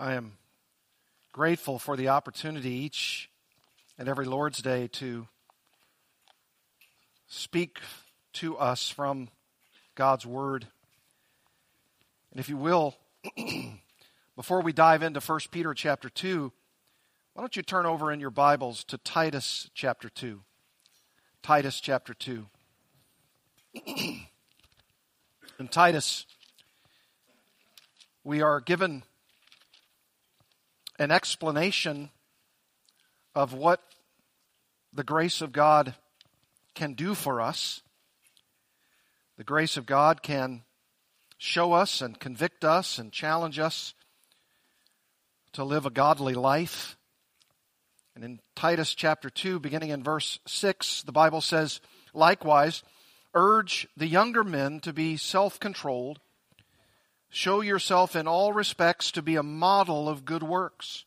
I am grateful for the opportunity each and every Lord's Day to speak to us from God's Word. And if you will, before we dive into 1 Peter chapter 2, why don't you turn over in your Bibles to Titus chapter 2? Titus chapter 2. in Titus, we are given an explanation of what the grace of God can do for us. The grace of God can show us and convict us and challenge us to live a godly life. And in Titus chapter 2, beginning in verse 6, the Bible says, Likewise, urge the younger men to be self controlled Show yourself in all respects to be a model of good works.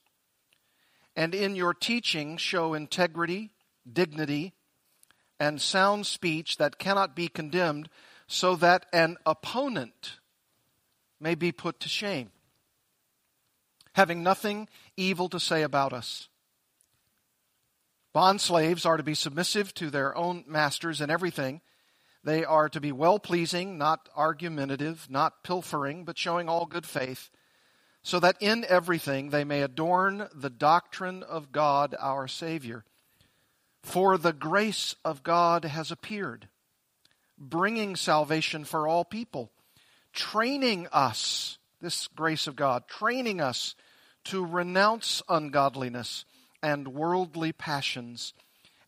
And in your teaching, show integrity, dignity, and sound speech that cannot be condemned, so that an opponent may be put to shame, having nothing evil to say about us. Bond slaves are to be submissive to their own masters in everything they are to be well pleasing, not argumentative, not pilfering, but showing all good faith, so that in everything they may adorn the doctrine of God our Savior. For the grace of God has appeared, bringing salvation for all people, training us, this grace of God, training us to renounce ungodliness and worldly passions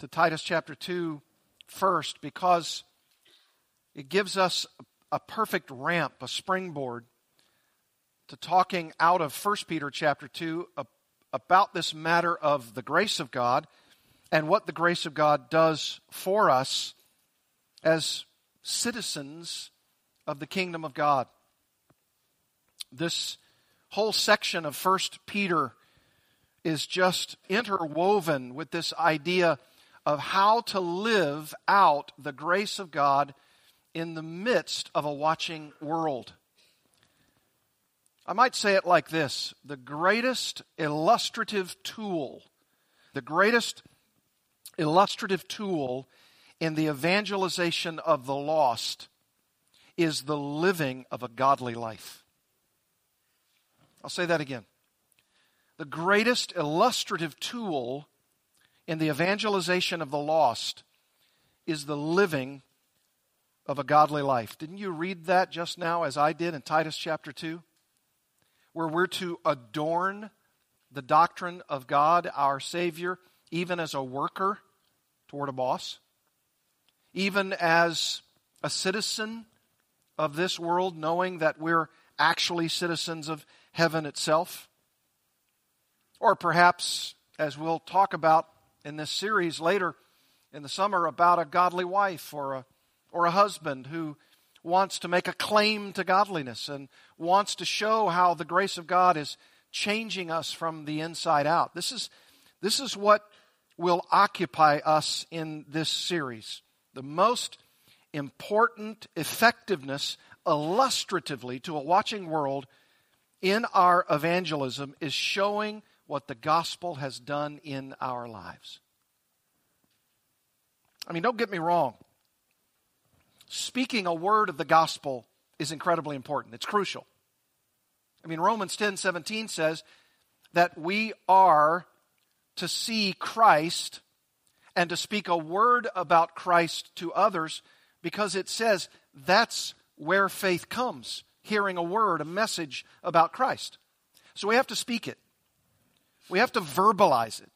to Titus chapter 2 first because it gives us a perfect ramp, a springboard to talking out of 1 Peter chapter 2 about this matter of the grace of God and what the grace of God does for us as citizens of the kingdom of God. This whole section of 1 Peter is just interwoven with this idea of how to live out the grace of God in the midst of a watching world. I might say it like this the greatest illustrative tool, the greatest illustrative tool in the evangelization of the lost is the living of a godly life. I'll say that again. The greatest illustrative tool in the evangelization of the lost is the living of a godly life. Didn't you read that just now as I did in Titus chapter 2? Where we're to adorn the doctrine of God, our Savior, even as a worker toward a boss, even as a citizen of this world, knowing that we're actually citizens of heaven itself. Or perhaps, as we'll talk about in this series later in the summer about a godly wife or a, or a husband who wants to make a claim to godliness and wants to show how the grace of God is changing us from the inside out. This is, this is what will occupy us in this series. The most important effectiveness illustratively to a watching world in our evangelism is showing what the gospel has done in our lives. I mean, don't get me wrong. Speaking a word of the gospel is incredibly important. It's crucial. I mean, Romans 10 17 says that we are to see Christ and to speak a word about Christ to others because it says that's where faith comes hearing a word, a message about Christ. So we have to speak it. We have to verbalize it.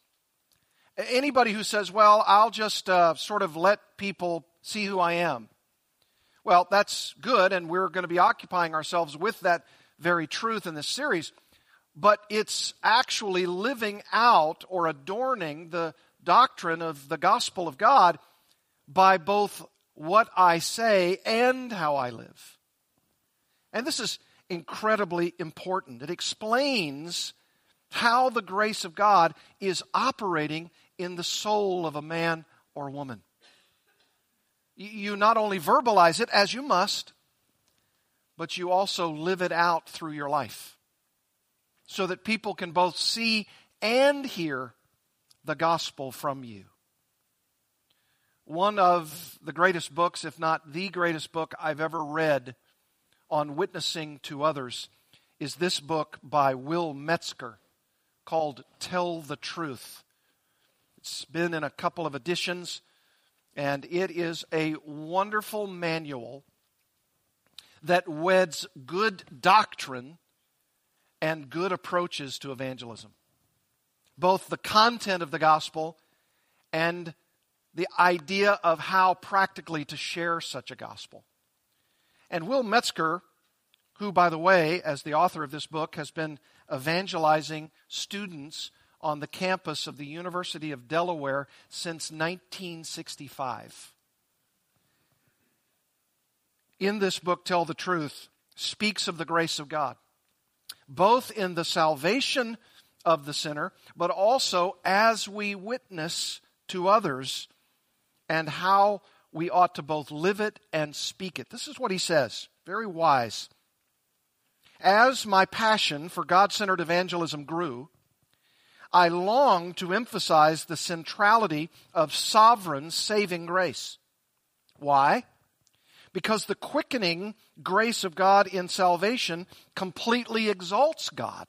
Anybody who says, well, I'll just uh, sort of let people see who I am. Well, that's good, and we're going to be occupying ourselves with that very truth in this series. but it's actually living out or adorning the doctrine of the gospel of God by both what I say and how I live. And this is incredibly important. It explains how the grace of God is operating in the soul of a man or woman. You not only verbalize it as you must, but you also live it out through your life so that people can both see and hear the gospel from you. One of the greatest books, if not the greatest book I've ever read on witnessing to others, is this book by Will Metzger called Tell the Truth. It's been in a couple of editions, and it is a wonderful manual that weds good doctrine and good approaches to evangelism. Both the content of the gospel and the idea of how practically to share such a gospel. And Will Metzger, who, by the way, as the author of this book, has been evangelizing students on the campus of the University of Delaware since 1965. In this book, Tell the Truth, speaks of the grace of God, both in the salvation of the sinner, but also as we witness to others and how we ought to both live it and speak it. This is what he says, very wise. As my passion for God centered evangelism grew, I longed to emphasize the centrality of sovereign saving grace. Why? Because the quickening grace of God in salvation completely exalts God.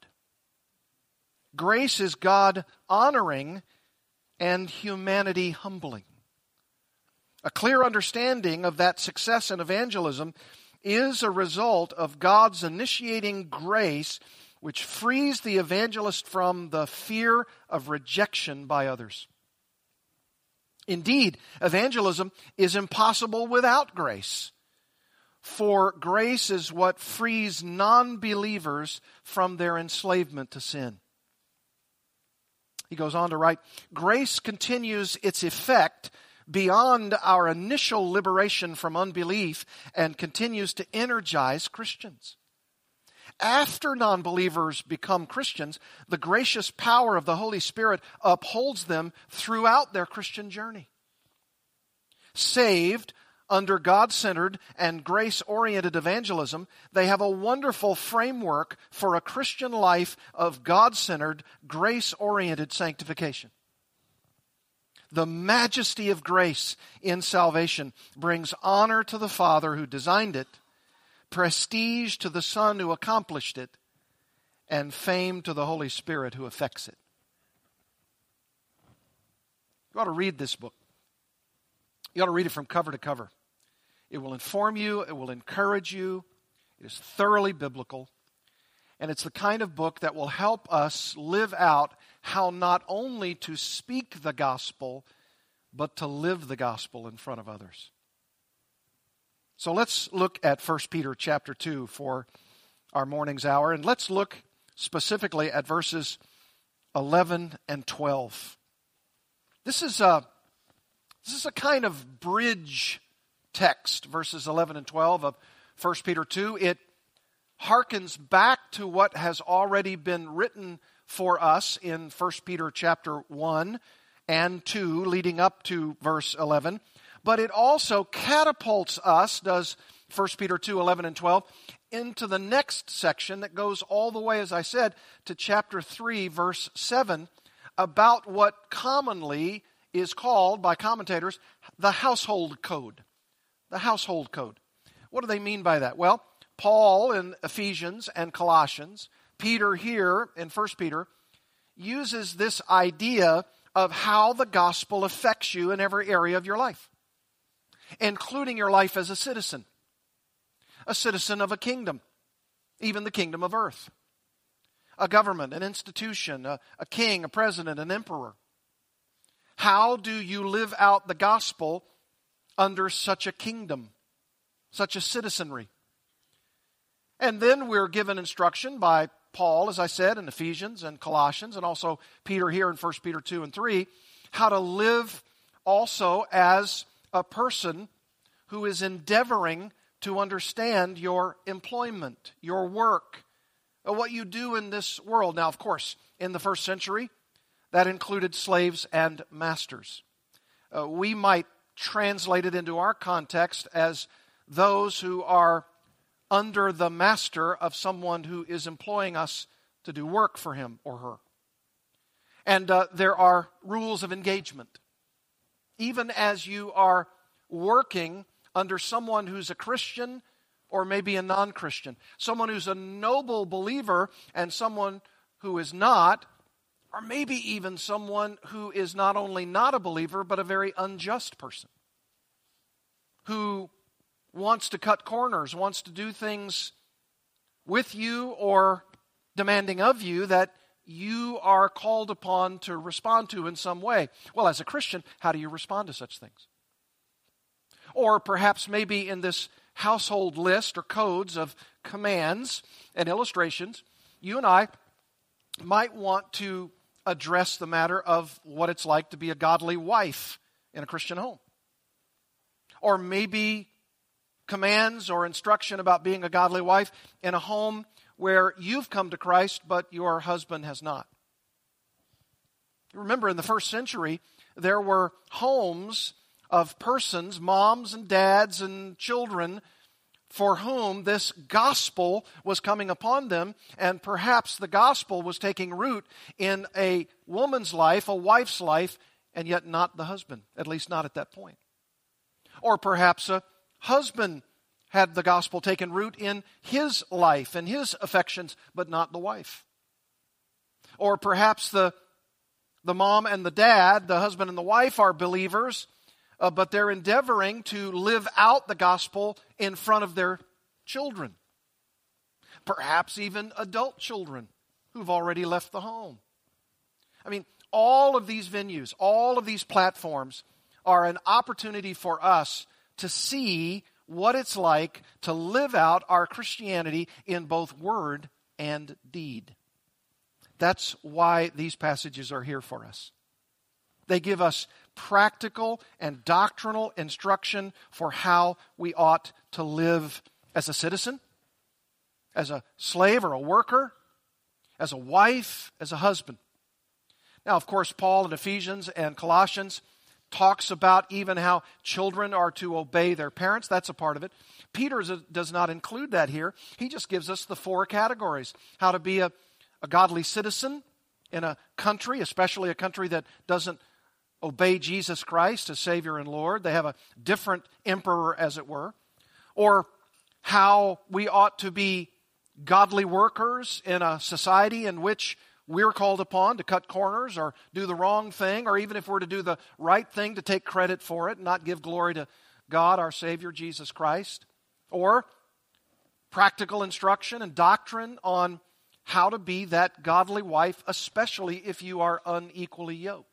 Grace is God honoring and humanity humbling. A clear understanding of that success in evangelism is a result of God's initiating grace, which frees the evangelist from the fear of rejection by others. Indeed, evangelism is impossible without grace, for grace is what frees non believers from their enslavement to sin. He goes on to write Grace continues its effect beyond our initial liberation from unbelief and continues to energize Christians. After non believers become Christians, the gracious power of the Holy Spirit upholds them throughout their Christian journey. Saved under God centered and grace oriented evangelism, they have a wonderful framework for a Christian life of God centered, grace oriented sanctification. The majesty of grace in salvation brings honor to the Father who designed it, prestige to the Son who accomplished it, and fame to the Holy Spirit who effects it. You ought to read this book. You ought to read it from cover to cover. It will inform you, it will encourage you. It is thoroughly biblical. And it's the kind of book that will help us live out how not only to speak the gospel, but to live the gospel in front of others. So let's look at 1 Peter chapter 2 for our morning's hour, and let's look specifically at verses 11 and 12. This is a, this is a kind of bridge text, verses 11 and 12 of 1 Peter 2. It harkens back to what has already been written for us in 1 Peter chapter 1 and 2 leading up to verse 11 but it also catapults us does 1 Peter 2 11 and 12 into the next section that goes all the way as I said to chapter 3 verse 7 about what commonly is called by commentators the household code. The household code. What do they mean by that? Well Paul in Ephesians and Colossians Peter here in 1 Peter uses this idea of how the gospel affects you in every area of your life, including your life as a citizen, a citizen of a kingdom, even the kingdom of earth, a government, an institution, a, a king, a president, an emperor. How do you live out the gospel under such a kingdom, such a citizenry? And then we're given instruction by Paul, as I said, in Ephesians and Colossians, and also Peter here in 1 Peter 2 and 3, how to live also as a person who is endeavoring to understand your employment, your work, uh, what you do in this world. Now, of course, in the first century, that included slaves and masters. Uh, we might translate it into our context as those who are under the master of someone who is employing us to do work for him or her. And uh, there are rules of engagement. Even as you are working under someone who's a Christian or maybe a non Christian, someone who's a noble believer and someone who is not, or maybe even someone who is not only not a believer, but a very unjust person, who wants to cut corners, wants to do things with you or demanding of you that you are called upon to respond to in some way. Well, as a Christian, how do you respond to such things? Or perhaps maybe in this household list or codes of commands and illustrations, you and I might want to address the matter of what it's like to be a godly wife in a Christian home. Or maybe commands or instruction about being a godly wife in a home where you've come to Christ but your husband has not. Remember, in the first century, there were homes of persons, moms and dads and children, for whom this gospel was coming upon them, and perhaps the gospel was taking root in a woman's life, a wife's life, and yet not the husband, at least not at that point. Or perhaps a husband had the gospel taken root in his life and his affections, but not the wife. Or perhaps the, the mom and the dad, the husband and the wife, are believers, uh, but they're endeavoring to live out the gospel in front of their children. Perhaps even adult children who've already left the home. I mean, all of these venues, all of these platforms are an opportunity for us to see what it's like to live out our Christianity in both word and deed. That's why these passages are here for us. They give us practical and doctrinal instruction for how we ought to live as a citizen, as a slave or a worker, as a wife, as a husband. Now, of course, Paul in Ephesians and Colossians talks about even how children are to obey their parents. That's a part of it. Peter does not include that here. He just gives us the four categories how to be a, a godly citizen in a country, especially a country that doesn't obey Jesus Christ as Savior and Lord. They have a different emperor, as it were. Or how we ought to be godly workers in a society in which we're called upon to cut corners or do the wrong thing, or even if we're to do the right thing, to take credit for it, and not give glory to God, our Savior, Jesus Christ. Or practical instruction and doctrine on how to be that godly wife, especially if you are unequally yoked.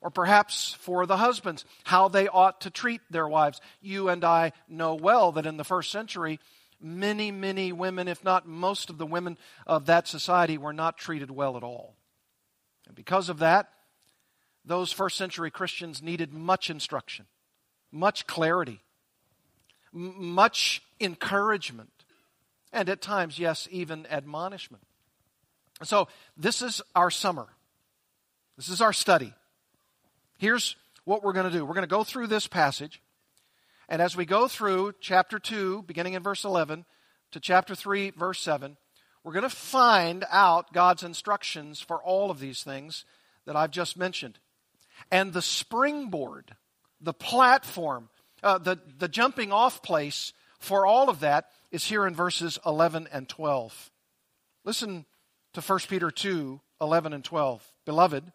Or perhaps for the husbands, how they ought to treat their wives. You and I know well that in the first century, many, many women, if not most of the women of that society, were not treated well at all. And because of that, those first century Christians needed much instruction, much clarity, m- much encouragement, and at times, yes, even admonishment. So, this is our summer. This is our study. Here's what we're going to do we're going to go through this passage. And as we go through chapter 2, beginning in verse 11, to chapter 3, verse 7, we're going to find out God's instructions for all of these things that I've just mentioned. And the springboard, the platform, uh, the, the jumping off place for all of that is here in verses 11 and 12. Listen to 1 Peter 2 11 and 12. Beloved,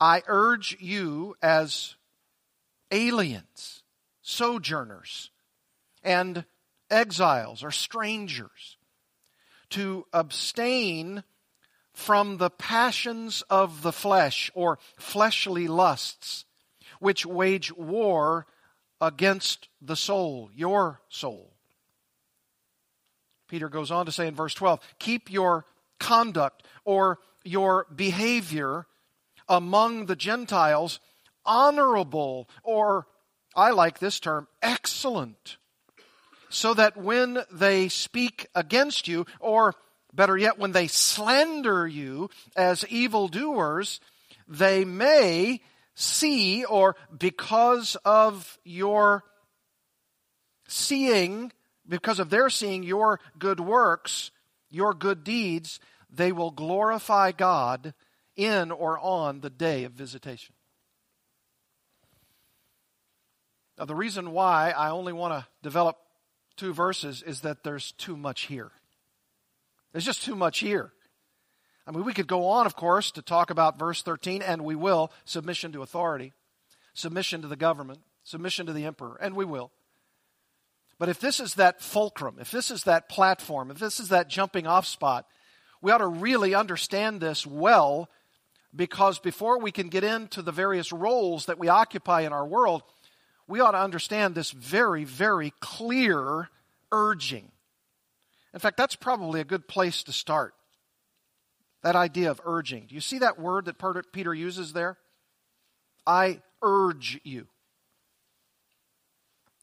I urge you as aliens, sojourners, and exiles or strangers to abstain from the passions of the flesh or fleshly lusts, which wage war against the soul, your soul. Peter goes on to say in verse 12, keep your conduct or your behavior among the Gentiles honorable, or I like this term, excellent, so that when they speak against you, or better yet, when they slander you as evildoers, they may see, or because of your seeing, because of their seeing your good works, your good deeds, they will glorify God in or on the day of visitation. Now, the reason why I only want to develop two verses is that there's too much here. There's just too much here. I mean, we could go on, of course, to talk about verse 13, and we will submission to authority, submission to the government, submission to the emperor, and we will. But if this is that fulcrum, if this is that platform, if this is that jumping off spot, we ought to really understand this well because before we can get into the various roles that we occupy in our world, we ought to understand this very, very clear urging. In fact, that's probably a good place to start. That idea of urging. Do you see that word that Peter uses there? I urge you.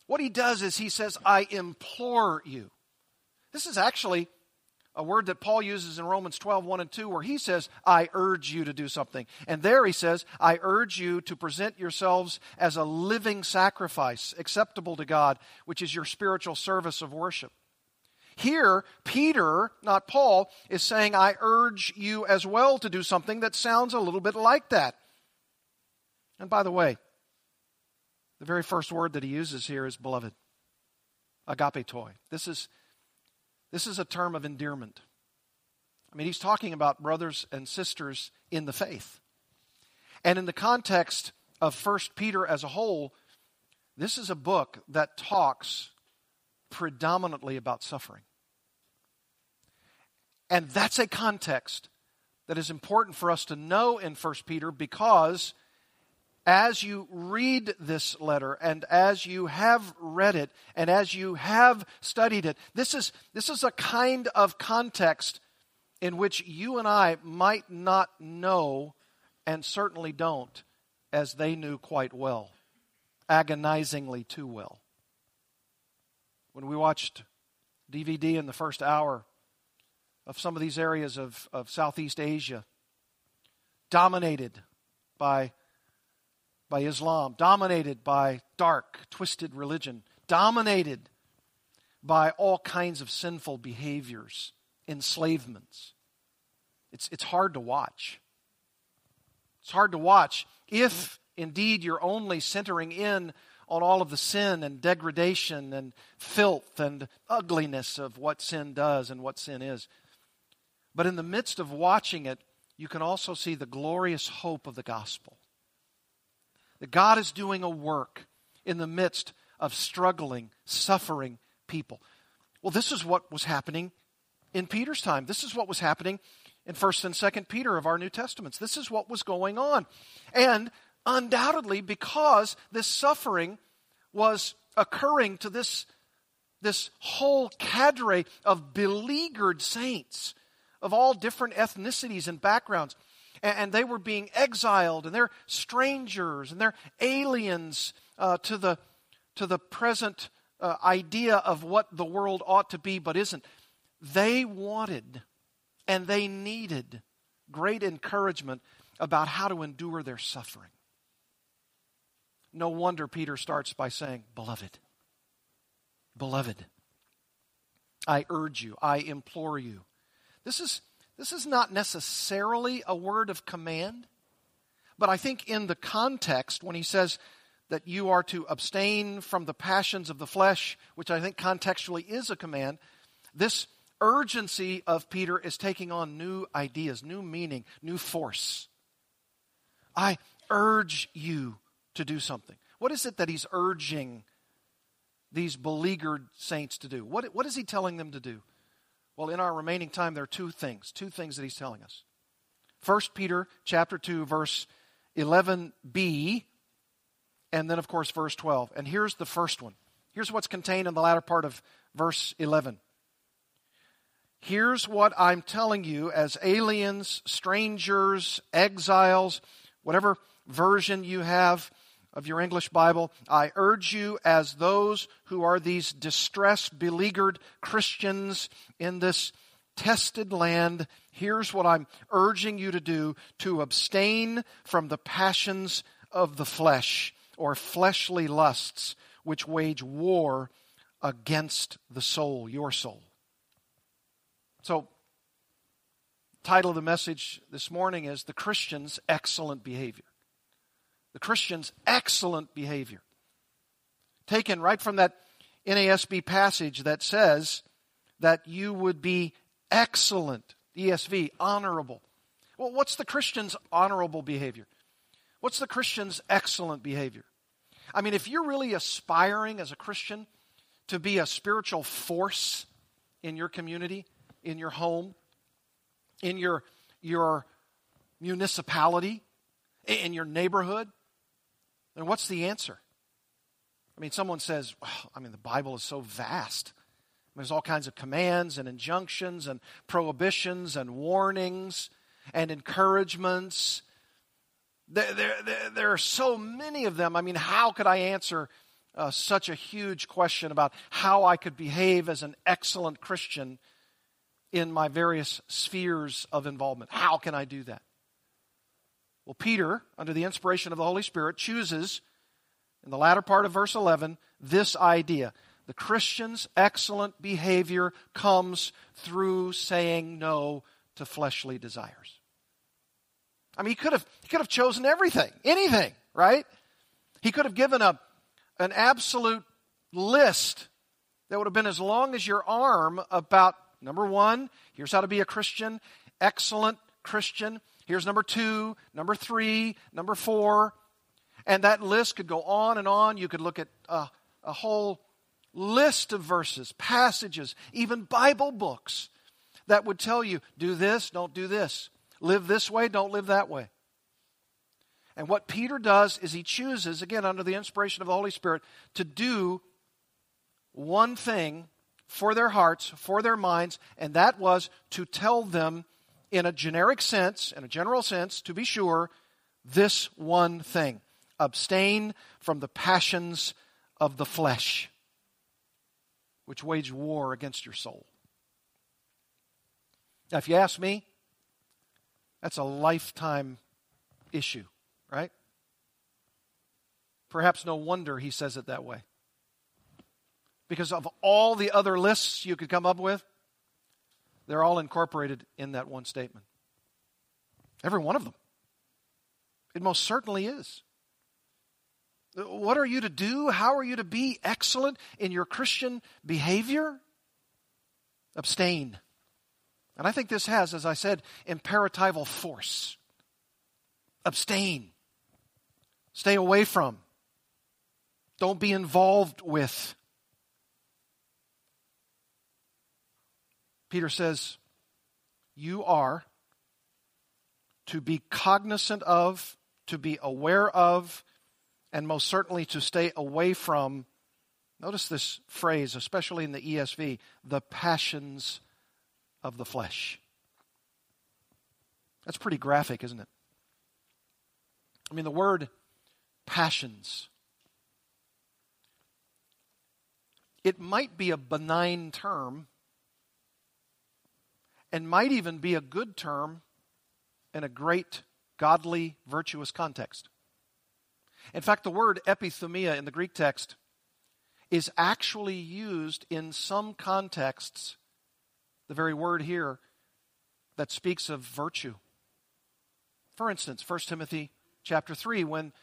What he does is he says, I implore you. This is actually a word that Paul uses in Romans 12, 1 and 2, where he says, I urge you to do something. And there he says, I urge you to present yourselves as a living sacrifice, acceptable to God, which is your spiritual service of worship. Here, Peter, not Paul, is saying, I urge you as well to do something that sounds a little bit like that. And by the way, the very first word that he uses here is beloved, agapetoi. This is this is a term of endearment. I mean, he's talking about brothers and sisters in the faith. And in the context of First Peter as a whole, this is a book that talks predominantly about suffering. And that's a context that is important for us to know in First Peter because as you read this letter and as you have read it and as you have studied it, this is, this is a kind of context in which you and I might not know and certainly don't as they knew quite well, agonizingly too well. When we watched DVD in the first hour of some of these areas of, of Southeast Asia, dominated by by Islam, dominated by dark, twisted religion, dominated by all kinds of sinful behaviors, enslavements. It's, it's hard to watch. It's hard to watch if indeed you're only centering in on all of the sin and degradation and filth and ugliness of what sin does and what sin is. But in the midst of watching it, you can also see the glorious hope of the gospel. That God is doing a work in the midst of struggling, suffering people. Well, this is what was happening in Peter's time. This is what was happening in 1st and 2nd Peter of our New Testaments. This is what was going on. And undoubtedly, because this suffering was occurring to this, this whole cadre of beleaguered saints of all different ethnicities and backgrounds, and they were being exiled, and they're strangers, and they're aliens uh, to, the, to the present uh, idea of what the world ought to be but isn't. They wanted and they needed great encouragement about how to endure their suffering. No wonder Peter starts by saying, Beloved, beloved, I urge you, I implore you. This is this is not necessarily a word of command, but I think in the context, when he says that you are to abstain from the passions of the flesh, which I think contextually is a command, this urgency of Peter is taking on new ideas, new meaning, new force. I urge you to do something. What is it that he's urging these beleaguered saints to do? What, what is he telling them to do? Well, in our remaining time, there are two things, two things that he's telling us. 1 Peter chapter 2, verse 11b, and then, of course, verse 12. And here's the first one. Here's what's contained in the latter part of verse 11. Here's what I'm telling you as aliens, strangers, exiles, whatever version you have of your English Bible. I urge you, as those who are these distressed, beleaguered Christians in this tested land, here's what I'm urging you to do to abstain from the passions of the flesh or fleshly lusts which wage war against the soul, your soul. So, title of the message this morning is The Christian's Excellent Behavior. The Christian's excellent behavior. Taken right from that NASB passage that says that you would be excellent, ESV, honorable. Well, what's the Christian's honorable behavior? What's the Christian's excellent behavior? I mean, if you're really aspiring as a Christian to be a spiritual force in your community, in your home, in your, your municipality, in your neighborhood, then what's the answer? I mean, someone says, well, I mean, the Bible is so vast. There's all kinds of commands and injunctions and prohibitions and warnings and encouragements. There, there, there, there are so many of them. I mean, how could I answer uh, such a huge question about how I could behave as an excellent Christian in my various spheres of involvement. How can I do that? Well, Peter, under the inspiration of the Holy Spirit, chooses in the latter part of verse 11 this idea. The Christian's excellent behavior comes through saying no to fleshly desires. I mean, he could have, he could have chosen everything, anything, right? He could have given a, an absolute list that would have been as long as your arm about Number one, here's how to be a Christian, excellent Christian. Here's number two, number three, number four. And that list could go on and on. You could look at a, a whole list of verses, passages, even Bible books that would tell you do this, don't do this. Live this way, don't live that way. And what Peter does is he chooses, again, under the inspiration of the Holy Spirit, to do one thing for their hearts, for their minds, and that was to tell them in a generic sense, in a general sense, to be sure, this one thing abstain from the passions of the flesh, which wage war against your soul. Now, if you ask me, that's a lifetime issue, right? Perhaps no wonder he says it that way because of all the other lists you could come up with, they're all incorporated in that one statement. Every one of them. It most certainly is. What are you to do? How are you to be excellent in your Christian behavior? Abstain. And I think this has, as I said, imperatival force. Abstain. Stay away from. Don't be involved with. Peter says, You are to be cognizant of, to be aware of, and most certainly to stay away from. Notice this phrase, especially in the ESV the passions of the flesh. That's pretty graphic, isn't it? I mean, the word passions. It might be a benign term and might even be a good term in a great, godly, virtuous context. In fact, the word epithumia in the Greek text is actually used in some contexts, the very word here that speaks of virtue. For instance, 1 Timothy chapter 3, when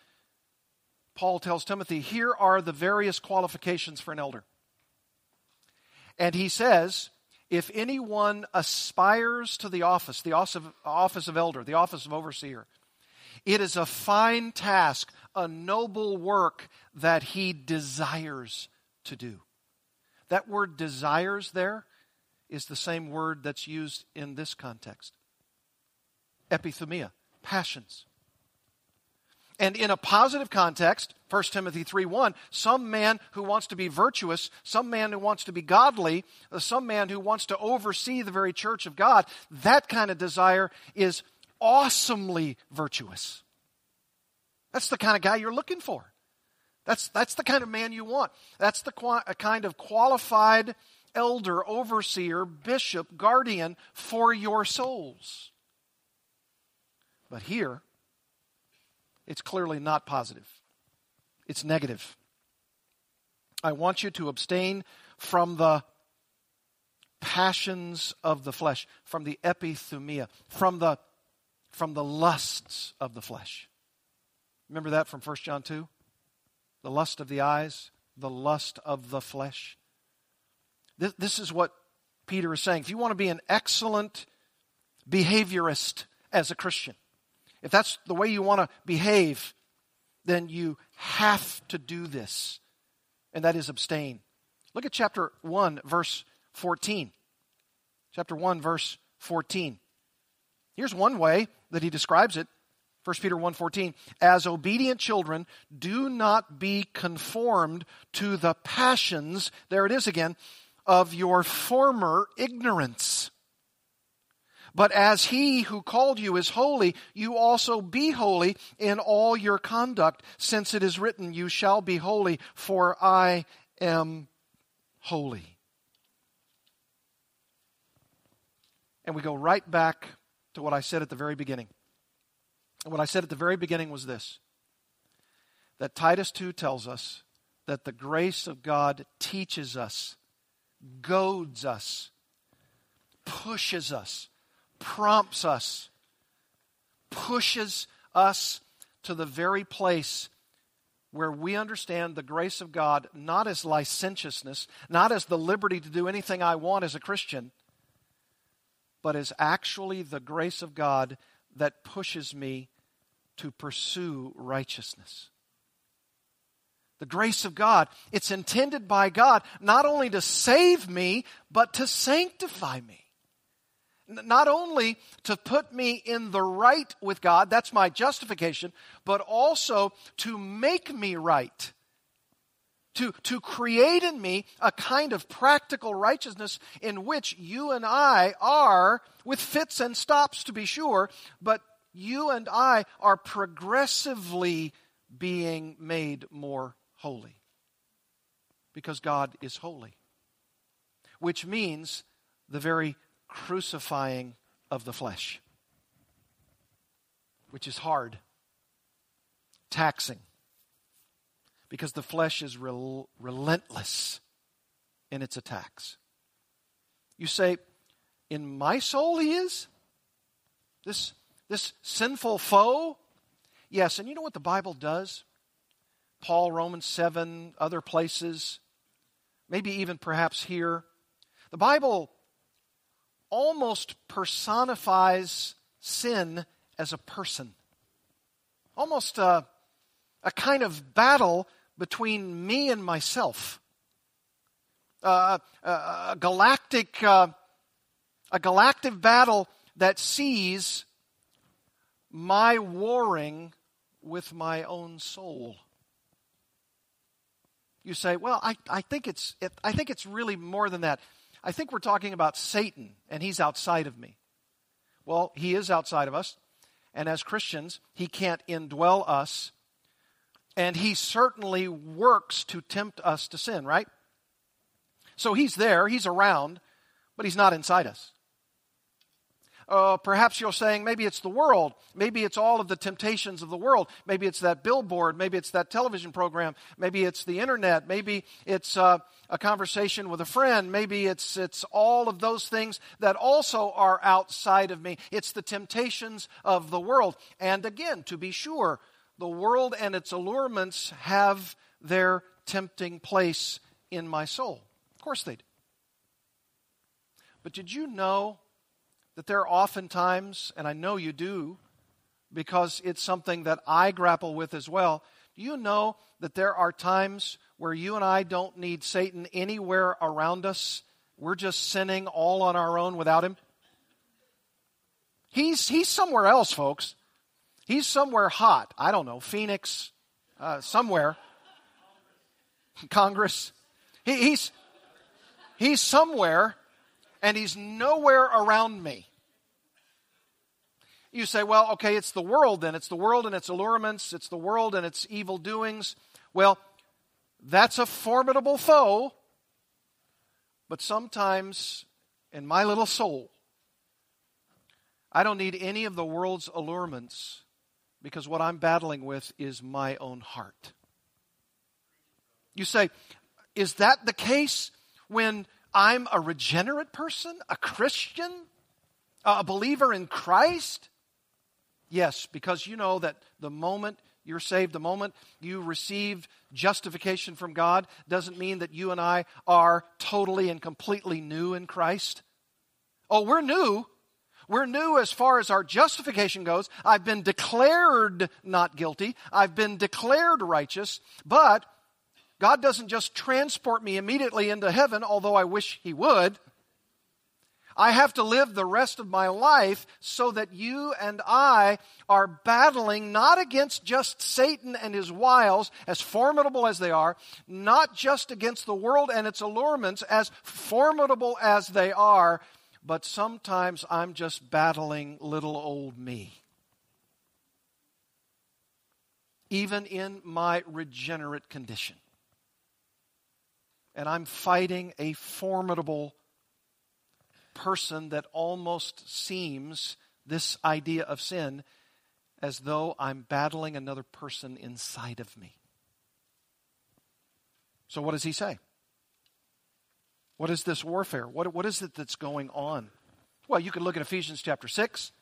Paul tells Timothy, Here are the various qualifications for an elder. And he says, if anyone aspires to the office, the office of, office of elder, the office of overseer, it is a fine task, a noble work that he desires to do. That word desires there is the same word that's used in this context epithumia, passions. And in a positive context, 1 Timothy 3 1, some man who wants to be virtuous, some man who wants to be godly, uh, some man who wants to oversee the very church of God, that kind of desire is awesomely virtuous. That's the kind of guy you're looking for. That's, that's the kind of man you want. That's the kind of qualified elder, overseer, bishop, guardian for your souls. But here, it's clearly not positive, it's negative. I want you to abstain from the passions of the flesh, from the epithumia, from the, from the lusts of the flesh. Remember that from 1 John 2? The lust of the eyes, the lust of the flesh. This, this is what Peter is saying. If you want to be an excellent behaviorist as a Christian, if that's the way you want to behave, then you have to do this, and that is abstain. Look at chapter 1, verse 14. Chapter 1, verse 14. Here's one way that he describes it. 1 Peter 1:14 As obedient children do not be conformed to the passions there it is again of your former ignorance but as he who called you is holy, you also be holy in all your conduct, since it is written, You shall be holy, for I am holy. And we go right back to what I said at the very beginning. And what I said at the very beginning was this that Titus 2 tells us that the grace of God teaches us, goads us, pushes us prompts us, pushes us to the very place where we understand the grace of God not as licentiousness, not as the liberty to do anything I want as a Christian, but as actually the grace of God that pushes me to pursue righteousness. The grace of God, it's intended by God not only to save me, but to sanctify me not only to put me in the right with God, that's my justification, but also to make me right. To, to create in me a kind of practical righteousness in which you and I are, with fits and stops to be sure, but you and I are progressively being made more holy. Because God is holy. Which means the very crucifying of the flesh, which is hard, taxing, because the flesh is rel- relentless in its attacks. You say, In my soul, he is? This, this sinful foe? Yes, and you know what the Bible does? Paul, Romans 7, other places, maybe even perhaps here. The Bible almost personifies sin as a person. Almost a, a kind of battle between me and myself. Uh, a, a, galactic, uh, a galactic battle that sees my warring with my own soul. You say, well, I, I think it's it, I think it's really more than that. I think we're talking about Satan, and he's outside of me. Well, he is outside of us, and as Christians, he can't indwell us, and he certainly works to tempt us to sin, right? So he's there, he's around, but he's not inside us. Uh, perhaps you're saying maybe it's the world. Maybe it's all of the temptations of the world. Maybe it's that billboard. Maybe it's that television program. Maybe it's the internet. Maybe it's uh, a conversation with a friend. Maybe it's, it's all of those things that also are outside of me. It's the temptations of the world. And again, to be sure, the world and its allurements have their tempting place in my soul. Of course they do. But did you know that there are oftentimes, and I know you do, because it's something that I grapple with as well. Do you know that there are times where you and I don't need Satan anywhere around us? We're just sinning all on our own without him? He's, he's somewhere else, folks. He's somewhere hot. I don't know, Phoenix, uh, somewhere. Congress. He, he's, he's somewhere, and he's nowhere around me. You say, well, okay, it's the world then. It's the world and its allurements. It's the world and its evil doings. Well, that's a formidable foe. But sometimes in my little soul, I don't need any of the world's allurements because what I'm battling with is my own heart. You say, is that the case when I'm a regenerate person, a Christian, a believer in Christ? Yes, because you know that the moment you're saved, the moment you received justification from God, doesn't mean that you and I are totally and completely new in Christ. Oh, we're new. We're new as far as our justification goes. I've been declared not guilty. I've been declared righteous. But God doesn't just transport me immediately into heaven, although I wish He would. I have to live the rest of my life so that you and I are battling not against just Satan and his wiles, as formidable as they are, not just against the world and its allurements, as formidable as they are, but sometimes I'm just battling little old me. Even in my regenerate condition. And I'm fighting a formidable person that almost seems this idea of sin as though I'm battling another person inside of me. So, what does he say? What is this warfare? What, what is it that's going on? Well, you could look at Ephesians chapter 6,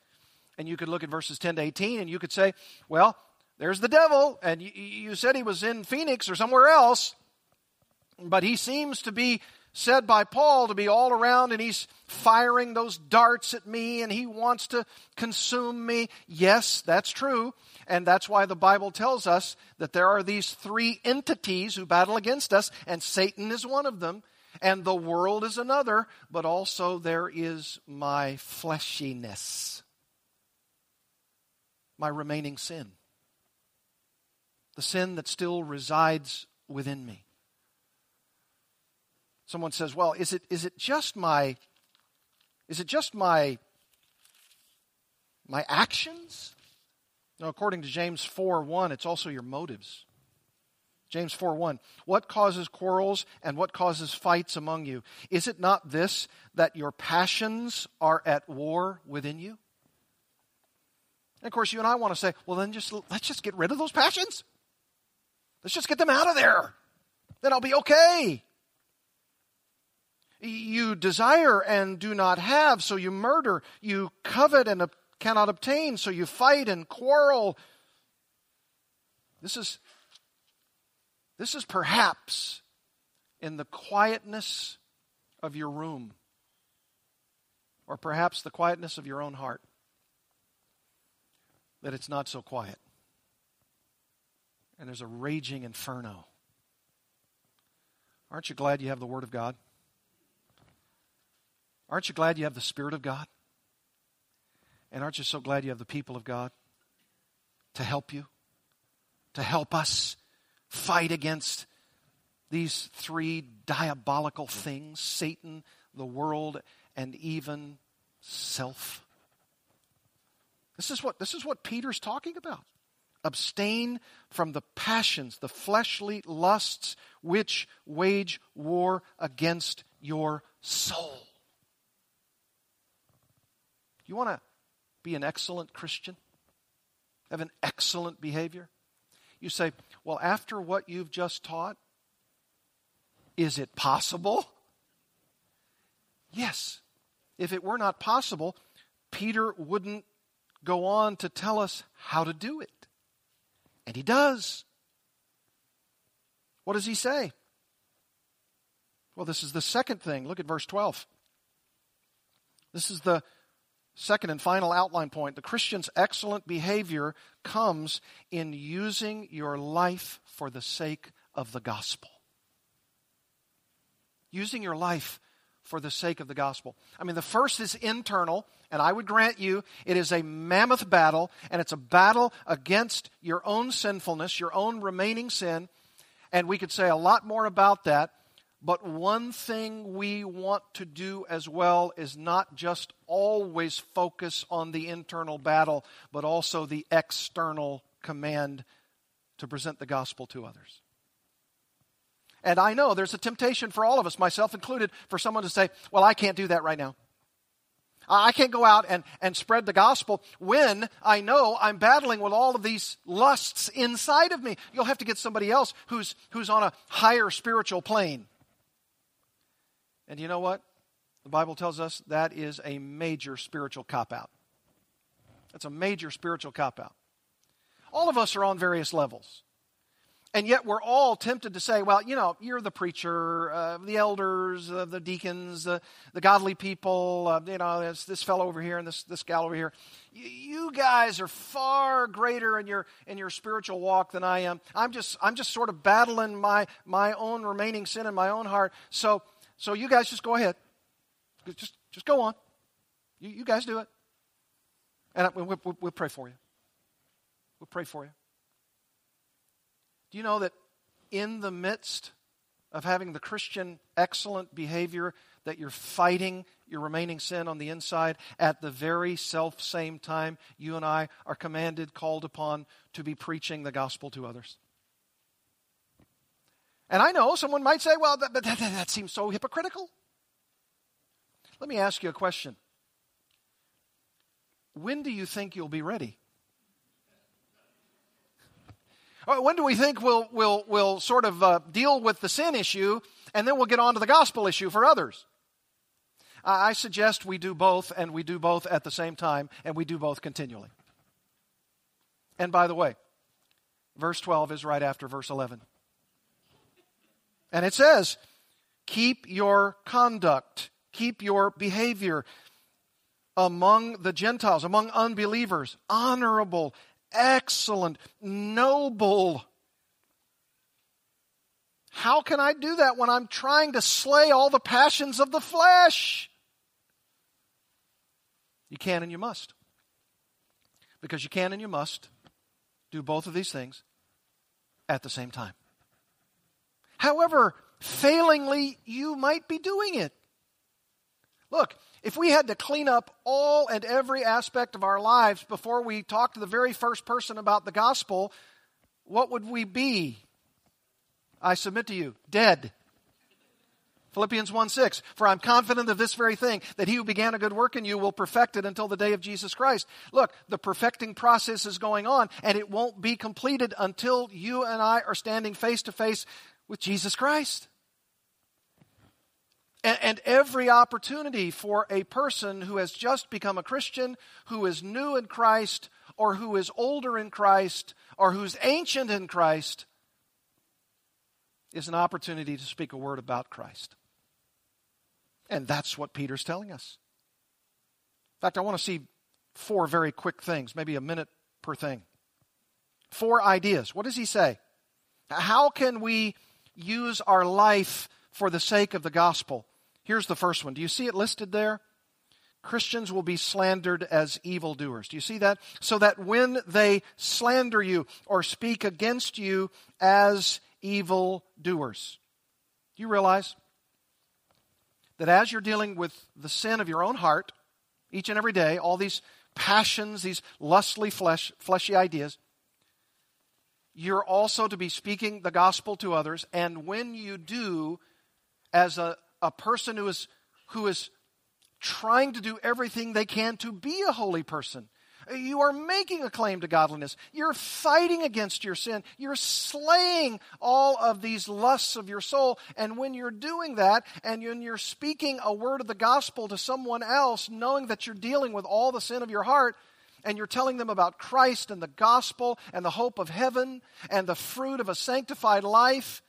and you could look at verses 10 to 18, and you could say, well, there's the devil, and you, you said he was in Phoenix or somewhere else, but he seems to be said by Paul to be all around and he's firing those darts at me and he wants to consume me. Yes, that's true. And that's why the Bible tells us that there are these three entities who battle against us, and Satan is one of them, and the world is another, but also there is my fleshiness, my remaining sin, the sin that still resides within me. Someone says, "Well, is it is it just my is it just my my actions?" No, according to James 4 1, it's also your motives. James 4 1. What causes quarrels and what causes fights among you? Is it not this, that your passions are at war within you? And of course, you and I want to say, well, then just let's just get rid of those passions. Let's just get them out of there. Then I'll be okay. You desire and do not have, so you murder. You covet and cannot obtain, so you fight and quarrel. This is, this is perhaps in the quietness of your room, or perhaps the quietness of your own heart, that it's not so quiet. And there's a raging inferno. Aren't you glad you have the Word of God? Aren't you glad you have the Spirit of God? And aren't you so glad you have the people of God to help you, to help us fight against these three diabolical things Satan, the world, and even self? This is what, this is what Peter's talking about. Abstain from the passions, the fleshly lusts which wage war against your soul. You want to be an excellent Christian? Have an excellent behavior? You say, well, after what you've just taught, is it possible? Yes. If it were not possible, Peter wouldn't go on to tell us how to do it. And he does. What does he say? Well, this is the second thing. Look at verse 12. This is the Second and final outline point the Christian's excellent behavior comes in using your life for the sake of the gospel. Using your life for the sake of the gospel. I mean, the first is internal, and I would grant you it is a mammoth battle, and it's a battle against your own sinfulness, your own remaining sin. And we could say a lot more about that. But one thing we want to do as well is not just always focus on the internal battle, but also the external command to present the gospel to others. And I know there's a temptation for all of us, myself included, for someone to say, Well, I can't do that right now. I can't go out and, and spread the gospel when I know I'm battling with all of these lusts inside of me. You'll have to get somebody else who's, who's on a higher spiritual plane. And you know what? The Bible tells us that is a major spiritual cop out. That's a major spiritual cop out. All of us are on various levels. And yet we're all tempted to say, well, you know, you're the preacher, uh, the elders, uh, the deacons, uh, the godly people, uh, you know, this, this fellow over here and this, this gal over here. You, you guys are far greater in your, in your spiritual walk than I am. I'm just, I'm just sort of battling my, my own remaining sin in my own heart. So, so you guys just go ahead. Just, just go on. You, you guys do it. And we'll, we'll, we'll pray for you. We'll pray for you. Do you know that in the midst of having the Christian excellent behavior, that you're fighting your remaining sin on the inside, at the very self same time, you and I are commanded, called upon to be preaching the gospel to others? And I know someone might say, well, that, that, that, that seems so hypocritical. Let me ask you a question. When do you think you'll be ready? Uh, when do we think we'll, we'll, we'll sort of uh, deal with the sin issue and then we'll get on to the gospel issue for others? I suggest we do both and we do both at the same time and we do both continually. And by the way, verse 12 is right after verse 11. And it says, Keep your conduct, keep your behavior among the Gentiles, among unbelievers, honorable excellent, noble. How can I do that when I'm trying to slay all the passions of the flesh? You can and you must. Because you can and you must do both of these things at the same time. However, failingly, you might be doing it. Look, if we had to clean up all and every aspect of our lives before we talk to the very first person about the gospel, what would we be? I submit to you, dead. Philippians 1 6, for I'm confident of this very thing, that he who began a good work in you will perfect it until the day of Jesus Christ. Look, the perfecting process is going on, and it won't be completed until you and I are standing face to face with Jesus Christ. And, and every opportunity for a person who has just become a Christian, who is new in Christ, or who is older in Christ, or who's ancient in Christ, is an opportunity to speak a word about Christ. And that's what Peter's telling us. In fact, I want to see four very quick things, maybe a minute per thing. Four ideas. What does he say? How can we use our life for the sake of the gospel? Here's the first one. Do you see it listed there? Christians will be slandered as evildoers. Do you see that? So that when they slander you or speak against you as evildoers, do you realize that as you're dealing with the sin of your own heart, each and every day, all these passions, these lustly flesh, fleshy ideas, you're also to be speaking the gospel to others. And when you do, as a a person who is, who is trying to do everything they can to be a holy person. You are making a claim to godliness. You're fighting against your sin. You're slaying all of these lusts of your soul. And when you're doing that, and when you're speaking a word of the gospel to someone else, knowing that you're dealing with all the sin of your heart, and you're telling them about Christ and the gospel and the hope of heaven and the fruit of a sanctified life,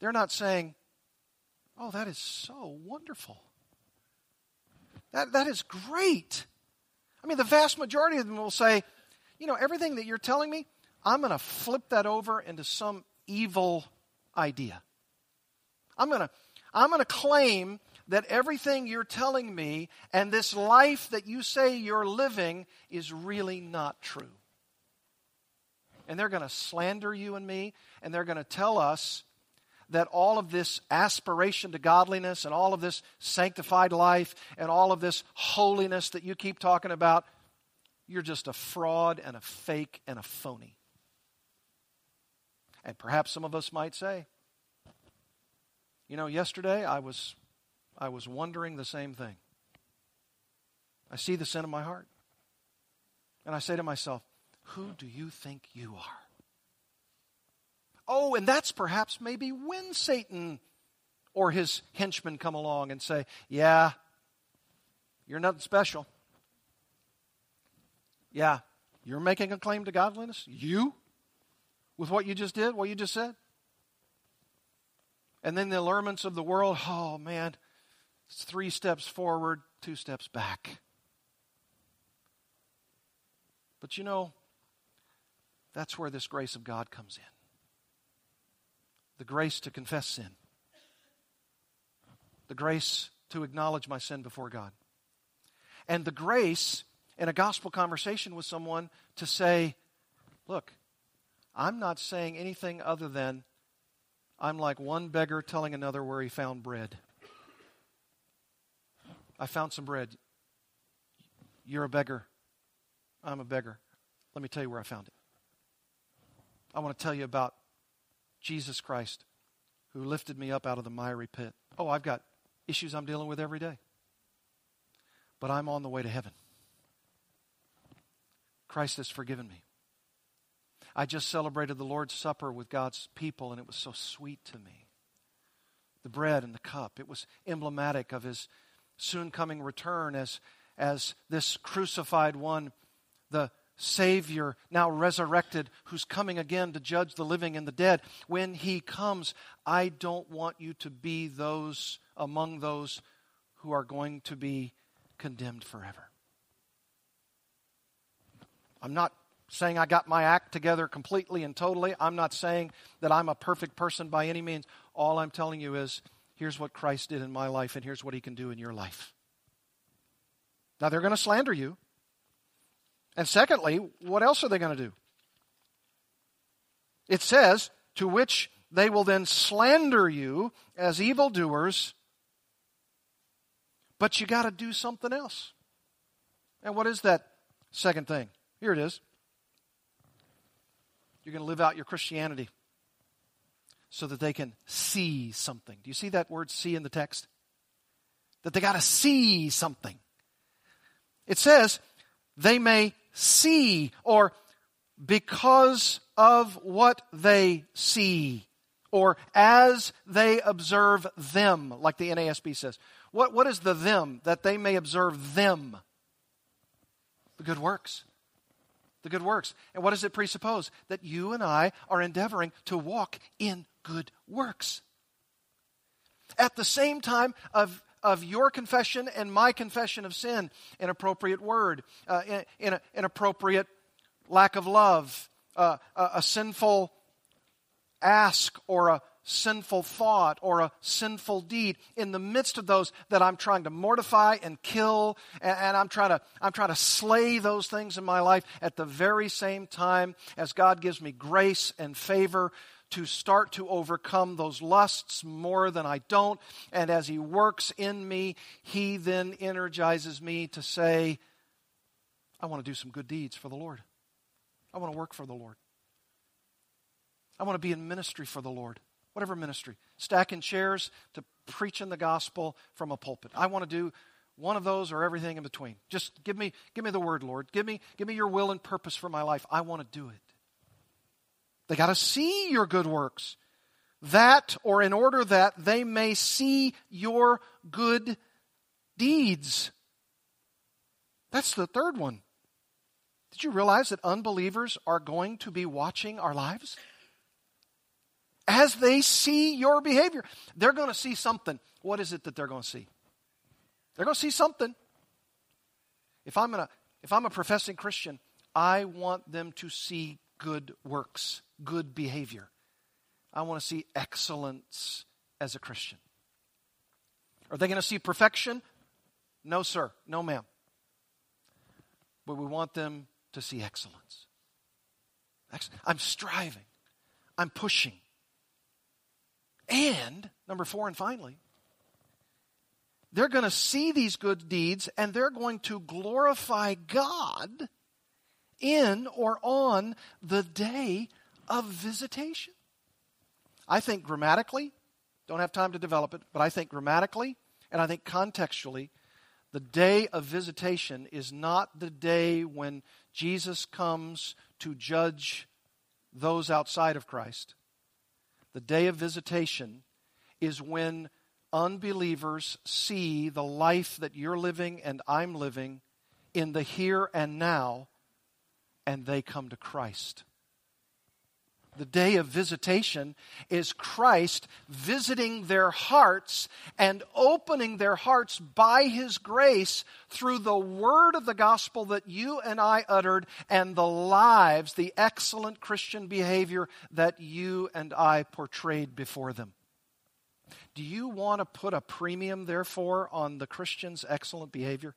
they're not saying, Oh, that is so wonderful. That, that is great. I mean, the vast majority of them will say, you know, everything that you're telling me, I'm going to flip that over into some evil idea. I'm going to I'm going to claim that everything you're telling me and this life that you say you're living is really not true. And they're going to slander you and me, and they're going to tell us that all of this aspiration to godliness and all of this sanctified life and all of this holiness that you keep talking about, you're just a fraud and a fake and a phony. And perhaps some of us might say, you know, yesterday I was I was wondering the same thing. I see the sin in my heart. And I say to myself, who do you think you are? Oh, and that's perhaps maybe when Satan or his henchmen come along and say, Yeah, you're nothing special. Yeah, you're making a claim to godliness? You? With what you just did, what you just said? And then the allurements of the world, oh man, it's three steps forward, two steps back. But you know, that's where this grace of God comes in the grace to confess sin, the grace to acknowledge my sin before God, and the grace in a gospel conversation with someone to say, Look, I'm not saying anything other than I'm like one beggar telling another where he found bread. I found some bread. You're a beggar. I'm a beggar. Let me tell you where I found it. I want to tell you about Jesus Christ, who lifted me up out of the miry pit. Oh, I've got issues I'm dealing with every day. But I'm on the way to heaven. Christ has forgiven me. I just celebrated the Lord's Supper with God's people, and it was so sweet to me. The bread and the cup, it was emblematic of his soon coming return as, as this crucified one, the Savior, now resurrected, who's coming again to judge the living and the dead. When he comes, I don't want you to be those among those who are going to be condemned forever. I'm not saying I got my act together completely and totally. I'm not saying that I'm a perfect person by any means. All I'm telling you is here's what Christ did in my life, and here's what he can do in your life. Now, they're going to slander you. And secondly, what else are they going to do? It says, to which they will then slander you as evildoers, but you got to do something else. And what is that second thing? Here it is. You're going to live out your Christianity so that they can see something. Do you see that word see in the text? That they got to see something. It says, they may see, or because of what they see, or as they observe them, like the NASB says. What, what is the them? That they may observe them. The good works. The good works. And what does it presuppose? That you and I are endeavoring to walk in good works. At the same time of of your confession and my confession of sin, an appropriate word, uh, in, in a, an appropriate lack of love, uh, a, a sinful ask or a sinful thought or a sinful deed in the midst of those that I'm trying to mortify and kill and, and, I'm trying to I'm trying to slay those things in my life at the very same time as God gives me grace and favor to start to overcome those lusts more than I don't. And as He works in me, He then energizes me to say, I want to do some good deeds for the Lord. I want to work for the Lord. I want to be in ministry for the Lord, whatever ministry. Stacking chairs to preaching the gospel from a pulpit. I want to do one of those or everything in between. Just give me, give me the word, Lord. Give me, give me your will and purpose for my life. I want to do it. They got to see your good works. That, or in order that they may see your good deeds. That's the third one. Did you realize that unbelievers are going to be watching our lives? As they see your behavior, they're going to see something. What is it that they're going to see? They're going to see something. If I'm, a, if I'm a professing Christian, I want them to see good works good behavior. I want to see excellence as a Christian. Are they going to see perfection? No, sir. No, ma'am. But we want them to see excellence. I'm striving. I'm pushing. And, number four, and finally, they're going to see these good deeds and they're going to glorify God in or on the day of visitation. I think grammatically, don't have time to develop it, but I think grammatically and I think contextually, the day of visitation is not the day when Jesus comes to judge those outside of Christ. The day of visitation is when unbelievers see the life that you're living and I'm living in the here and now, and they come to Christ. The day of visitation is Christ visiting their hearts and opening their hearts by His grace through the word of the gospel that you and I uttered and the lives, the excellent Christian behavior that you and I portrayed before them. Do you want to put a premium, therefore, on the Christian's excellent behavior?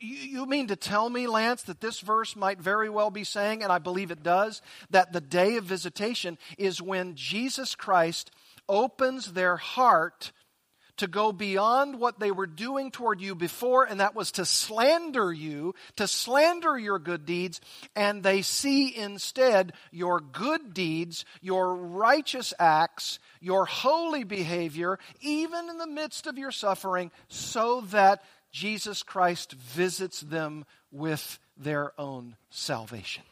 You mean to tell me, Lance, that this verse might very well be saying, and I believe it does, that the day of visitation is when Jesus Christ opens their heart to go beyond what they were doing toward you before, and that was to slander you, to slander your good deeds, and they see instead your good deeds, your righteous acts, your holy behavior, even in the midst of your suffering, so that Jesus Christ visits them with their own salvation.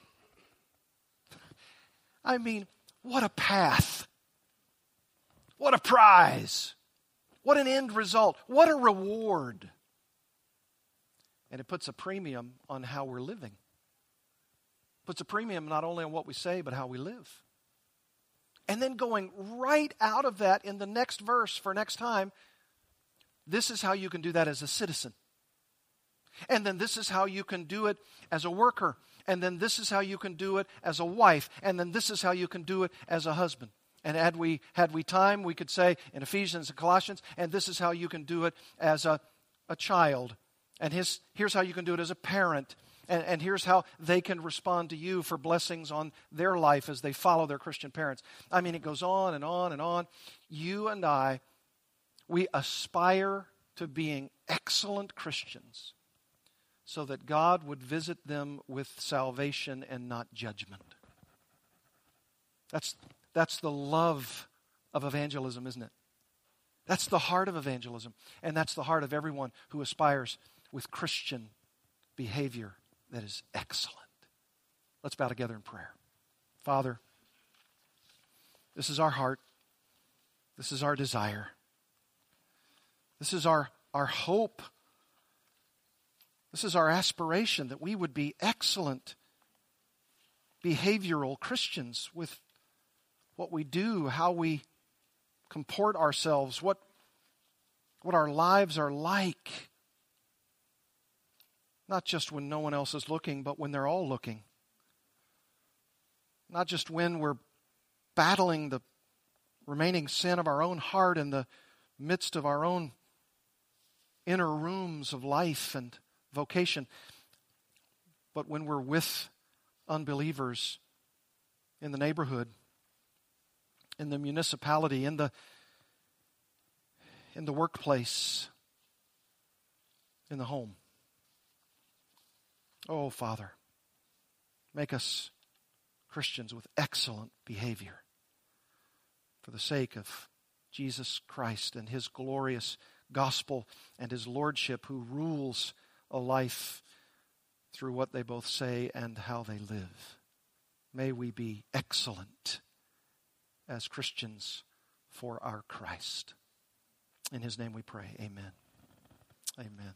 I mean, what a path! What a prize! What an end result! What a reward! And it puts a premium on how we're living. Puts a premium not only on what we say, but how we live. And then going right out of that in the next verse for next time, this is how you can do that as a citizen. And then this is how you can do it as a worker. And then this is how you can do it as a wife. And then this is how you can do it as a husband. And had we had we time, we could say in Ephesians and Colossians, and this is how you can do it as a, a child. And his, here's how you can do it as a parent. And, and here's how they can respond to you for blessings on their life as they follow their Christian parents. I mean, it goes on and on and on. You and I, we aspire to being excellent Christians so that God would visit them with salvation and not judgment. That's, that's the love of evangelism, isn't it? That's the heart of evangelism. And that's the heart of everyone who aspires with Christian behavior that is excellent. Let's bow together in prayer. Father, this is our heart. This is our desire. This is our, our hope. This is our aspiration that we would be excellent behavioral Christians with what we do, how we comport ourselves, what, what our lives are like. Not just when no one else is looking, but when they're all looking. Not just when we're battling the remaining sin of our own heart in the midst of our own inner rooms of life and vocation, but when we're with unbelievers in the neighborhood, in the municipality, in the in the workplace, in the home. Oh, Father, make us Christians with excellent behavior for the sake of Jesus Christ and his glorious gospel and his lordship who rules a life through what they both say and how they live. May we be excellent as Christians for our Christ. In his name we pray. Amen. Amen.